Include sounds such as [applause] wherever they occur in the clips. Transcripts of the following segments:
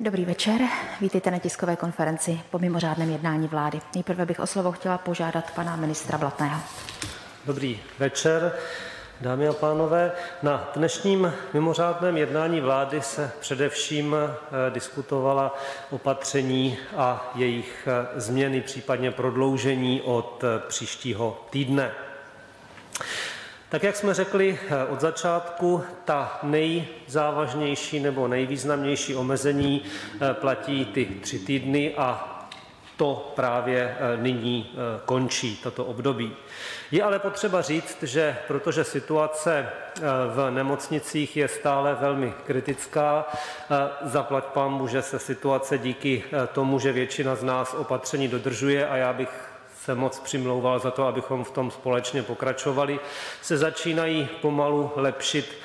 Dobrý večer, vítejte na tiskové konferenci po mimořádném jednání vlády. Nejprve bych o slovo chtěla požádat pana ministra Blatného. Dobrý večer. Dámy a pánové, na dnešním mimořádném jednání vlády se především eh, diskutovala opatření a jejich eh, změny, případně prodloužení od eh, příštího týdne. Tak jak jsme řekli od začátku, ta nejzávažnější nebo nejvýznamnější omezení platí ty tři týdny a to právě nyní končí, toto období. Je ale potřeba říct, že protože situace eh, v nemocnicích je stále velmi kritická, eh, zaplať pán že se situace díky eh, tomu, že většina z nás opatření dodržuje a já bych se moc přimlouval za to, abychom v tom společně pokračovali, se začínají pomalu lepšit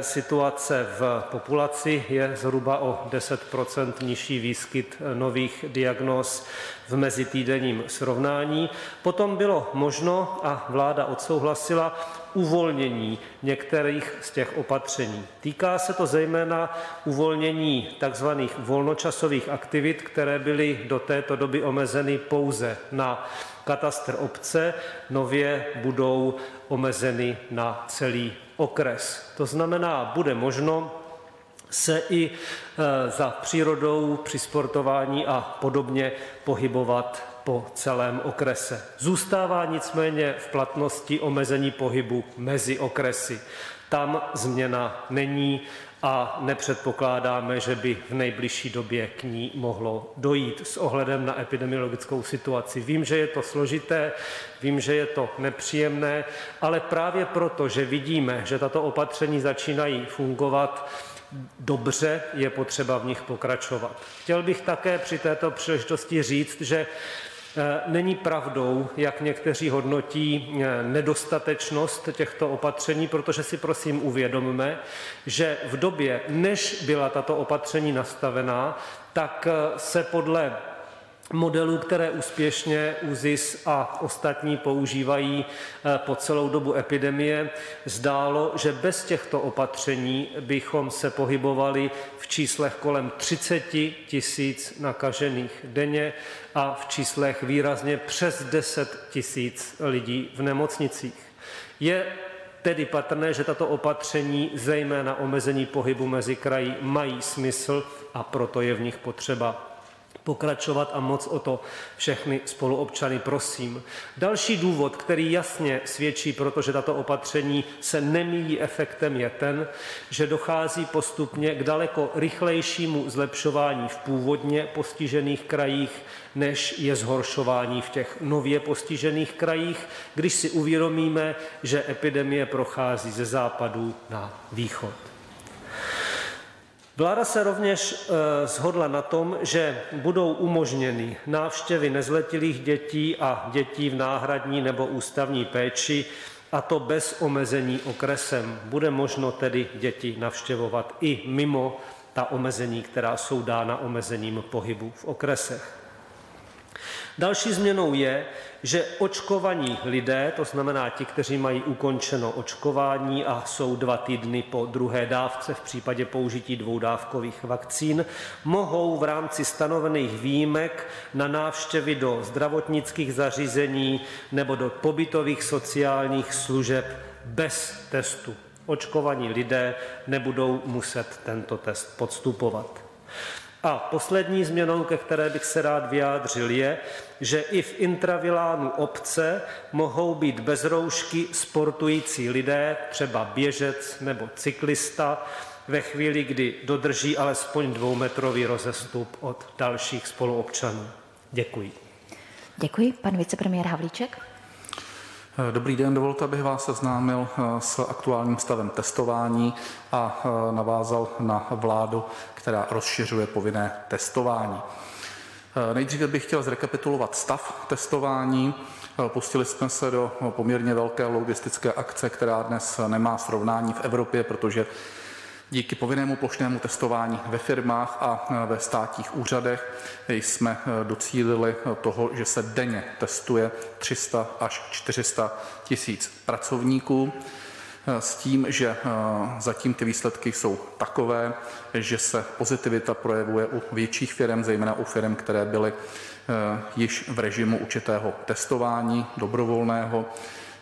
Situace v populaci je zhruba o 10% nižší výskyt nových diagnóz v mezitýdenním srovnání. Potom bylo možno a vláda odsouhlasila uvolnění některých z těch opatření. Týká se to zejména uvolnění tzv. volnočasových aktivit, které byly do této doby omezeny pouze na katastr obce, nově budou omezeny na celý okres. To znamená, bude možno se i e, za přírodou, při sportování a podobně pohybovat po celém okrese. Zůstává nicméně v platnosti omezení pohybu mezi okresy. Tam změna není a nepředpokládáme, že by v nejbližší době k ní mohlo dojít s ohledem na epidemiologickou situaci. Vím, že je to složité, vím, že je to nepříjemné, ale právě proto, že vidíme, že tato opatření začínají fungovat, dobře, je potřeba v nich pokračovat. Chtěl bych také při této příležitosti říct, že není pravdou, jak někteří hodnotí eh, nedostatečnost těchto opatření, protože si prosím uvědomme, že v době, než byla tato opatření nastavená, tak eh, se podle modelů, které úspěšně ÚZIS a ostatní používají eh, po celou dobu epidemie, zdálo, že bez těchto opatření bychom se pohybovali v číslech kolem 30 tisíc nakažených denně a v číslech výrazně přes 10 tisíc lidí v nemocnicích. Je tedy patrné, že tato opatření, zejména omezení pohybu mezi kraji, mají smysl a proto je v nich potřeba pokračovat a moc o to všechny spoluobčany prosím. Další důvod, který jasně svědčí, protože tato opatření se nemíjí efektem, je ten, že dochází postupně k daleko rychlejšímu zlepšování v původně postižených krajích, než je zhoršování v těch nově postižených krajích, když si uvědomíme, že epidemie prochází ze západu na východ. Vláda se rovněž eh, shodla na tom, že budou umožněny návštěvy nezletilých dětí a dětí v náhradní nebo ústavní péči, a to bez omezení okresem. Bude možno tedy děti navštěvovat i mimo ta omezení, která jsou dána omezením pohybu v okresech. Další změnou je, že očkovaní lidé, to znamená ti, kteří mají ukončeno očkování a jsou dva týdny po druhé dávce v případě použití dvoudávkových vakcín, mohou v rámci stanovených výjimek na návštěvy do zdravotnických zařízení nebo do pobytových sociálních služeb bez testu. Očkovaní lidé nebudou muset tento test podstupovat. A poslední změnou, ke které bych se rád vyjádřil, je, že i v intravilánu obce mohou být bez roušky sportující lidé, třeba běžec nebo cyklista, ve chvíli, kdy dodrží alespoň dvoumetrový rozestup od dalších spoluobčanů. Děkuji. Děkuji. Pan vicepremiér Havlíček. Dobrý den, dovolte, abych vás seznámil eh, s aktuálním stavem testování a eh, navázal na vládu, která rozšiřuje povinné testování. Eh, nejdříve bych chtěl zrekapitulovat stav testování. Pustili jsme se do poměrně velké logistické akce, která dnes nemá srovnání v Evropě, protože Díky povinnému plošnému testování ve firmách a ve státních úřadech jsme docílili toho, že se denně testuje 300 až 400 tisíc pracovníků. s tím, že zatím ty výsledky jsou takové, že se pozitivita projevuje u větších firm, zejména u firm, které byly již v režimu určitého testování dobrovolného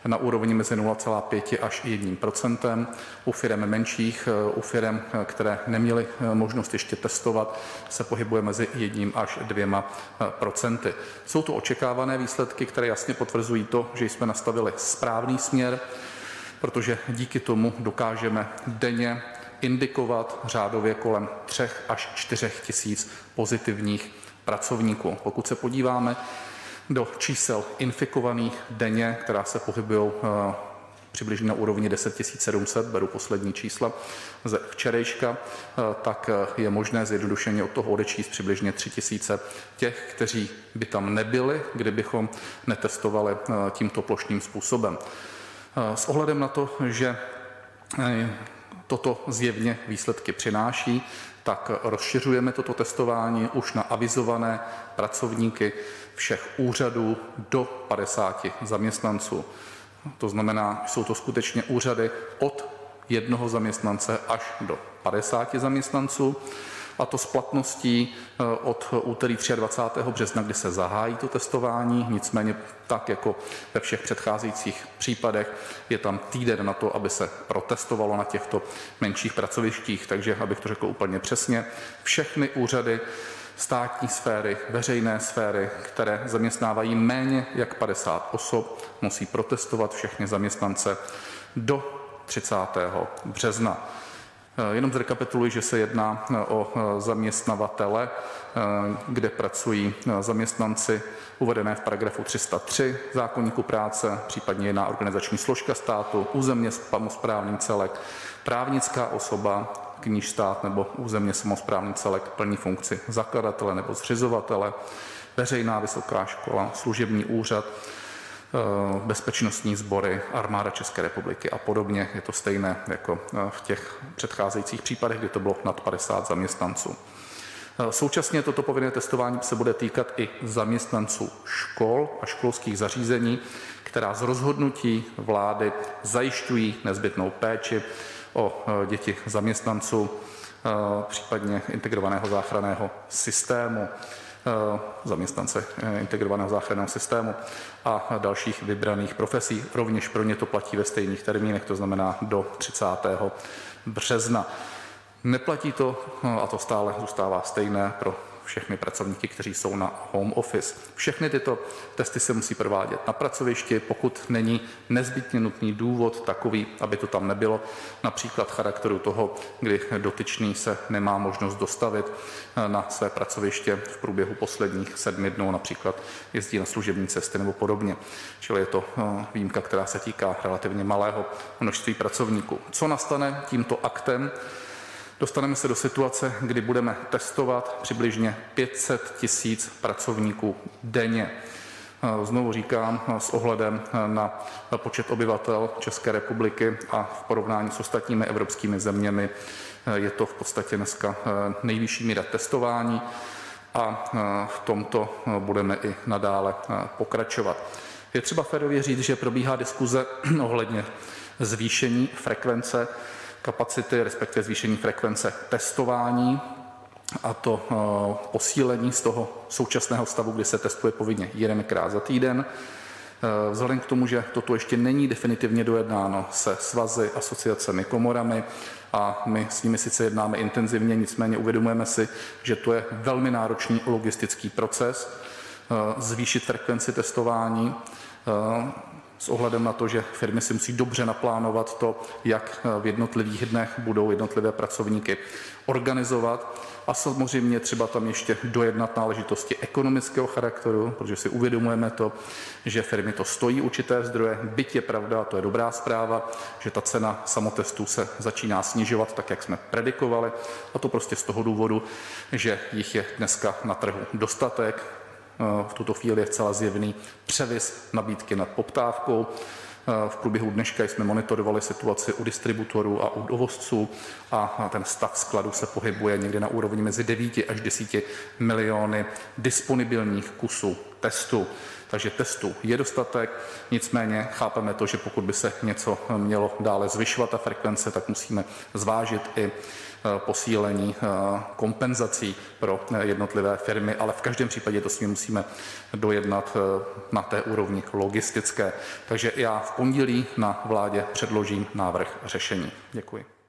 na úrovni mezi 0,5 až 1 procentem. U firm menších, eh, u firm, eh, které neměly eh, možnost ještě testovat, se pohybuje mezi 1 až 2 procenty. Jsou to očekávané výsledky, které jasně potvrzují to, že jsme nastavili správný směr, protože díky tomu dokážeme denně indikovat řádově kolem 3 až 4 tisíc pozitivních pracovníků. Pokud se podíváme do čísel infikovaných denně, která se pohybují eh, přibližně na úrovni 10 700, beru poslední čísla ze včerejška, eh, tak eh, je možné zjednodušeně od toho odečíst přibližně 3 000 těch, kteří by tam nebyli, kdybychom netestovali tímto plošným způsobem. S ohledem na to, že toto zjevně výsledky přináší, tak rozšiřujeme toto testování už na avizované pracovníky všech úřadů do 50 zaměstnanců. To znamená, jsou to skutečně úřady od jednoho zaměstnance až do 50 zaměstnanců a to s platností eh, od úterý 23. března, kdy se zahájí to testování. Nicméně tak jako ve všech předcházejících případech je tam týden na to, aby se protestovalo na těchto menších pracovištích. Takže, abych to řekl úplně přesně, všechny úřady státní sféry, veřejné sféry, které zaměstnávají méně jak 50 osob, musí protestovat všechny zaměstnance do 30. března. Eh, jenom zrekapituluji, že se jedná eh, o eh, zaměstnavatele, kde pracují zaměstnanci uvedené v paragrafu 303 zákonníku práce, případně jiná organizační složka státu, územně samozprávný celek, právnická osoba, k níž stát nebo územně samozprávný celek plní funkci zakladatele nebo zřizovatele, veřejná vysoká škola, služební úřad, bezpečnostní sbory, armáda České republiky a podobně. Je to stejné jako eh, v těch předcházejících případech, kdy to bylo nad 50 zaměstnanců. Eh, současně toto povinné testování se bude týkat i zaměstnanců škol a školských zařízení, která z rozhodnutí vlády zajišťují nezbytnou péči o děti zaměstnanců, případně integrovaného záchranného systému. Eh, zaměstnance eh, integrovaného záchranného systému a dalších vybraných profesí. Rovněž pro ně to platí ve stejných termínech, to znamená do 30. března. Neplatí to, eh, a to stále zůstává stejné pro všechny pracovníky, kteří jsou na home office. Všechny tyto testy se musí provádět na pracovišti, pokud není nezbytně nutný důvod takový, aby to tam nebylo, například charakteru toho, kdy dotyčný se nemá možnost dostavit eh, na své pracoviště v průběhu posledních sedmi dnů, například jezdí na služební cesty nebo podobně. Čili je to eh, výjimka, která se týká relativně malého množství pracovníků. Co nastane tímto aktem? Dostaneme se do situace, kdy budeme testovat přibližně 500 tisíc pracovníků denně. Znovu říkám, s ohledem na počet obyvatel České republiky a v porovnání s ostatními evropskými zeměmi je to v podstatě dneska nejvyšší míra testování a v tomto budeme i nadále pokračovat. Je třeba férově říct, že probíhá diskuze [clears throat] ohledně zvýšení frekvence kapacity, respektive zvýšení frekvence testování a to eh, posílení z toho současného stavu, kdy se testuje povinně jedenkrát za týden. Eh, vzhledem k tomu, že toto ještě není definitivně dojednáno se svazy, asociacemi, komorami a my s nimi sice jednáme intenzivně, nicméně uvědomujeme si, že to je velmi náročný logistický proces, eh, zvýšit frekvenci testování s ohledem na to, že firmy si musí dobře naplánovat to, jak v jednotlivých dnech budou jednotlivé pracovníky organizovat. A samozřejmě třeba tam ještě dojednat náležitosti ekonomického charakteru, protože si uvědomujeme to, že firmy to stojí určité zdroje. Byť je pravda, a to je dobrá zpráva, že ta cena samotestů se začíná snižovat tak, jak jsme predikovali. A to prostě z toho důvodu, že jich je dneska na trhu dostatek. Eh, v tuto chvíli je vcela zjevný převis nabídky nad poptávkou. Eh, v průběhu dneška jsme monitorovali situaci u distributorů a u dovozců a ten stav skladu se pohybuje někde na úrovni mezi 9 až 10 miliony disponibilních kusů testů. Takže testů je dostatek, nicméně chápeme to, že pokud by se něco mělo dále zvyšovat ta frekvence, tak musíme zvážit i Eh, posílení eh, kompenzací pro eh, jednotlivé firmy, ale v každém případě to s ním musíme dojednat na té úrovni logistické. Takže já v pondělí na vládě předložím návrh řešení. Děkuji.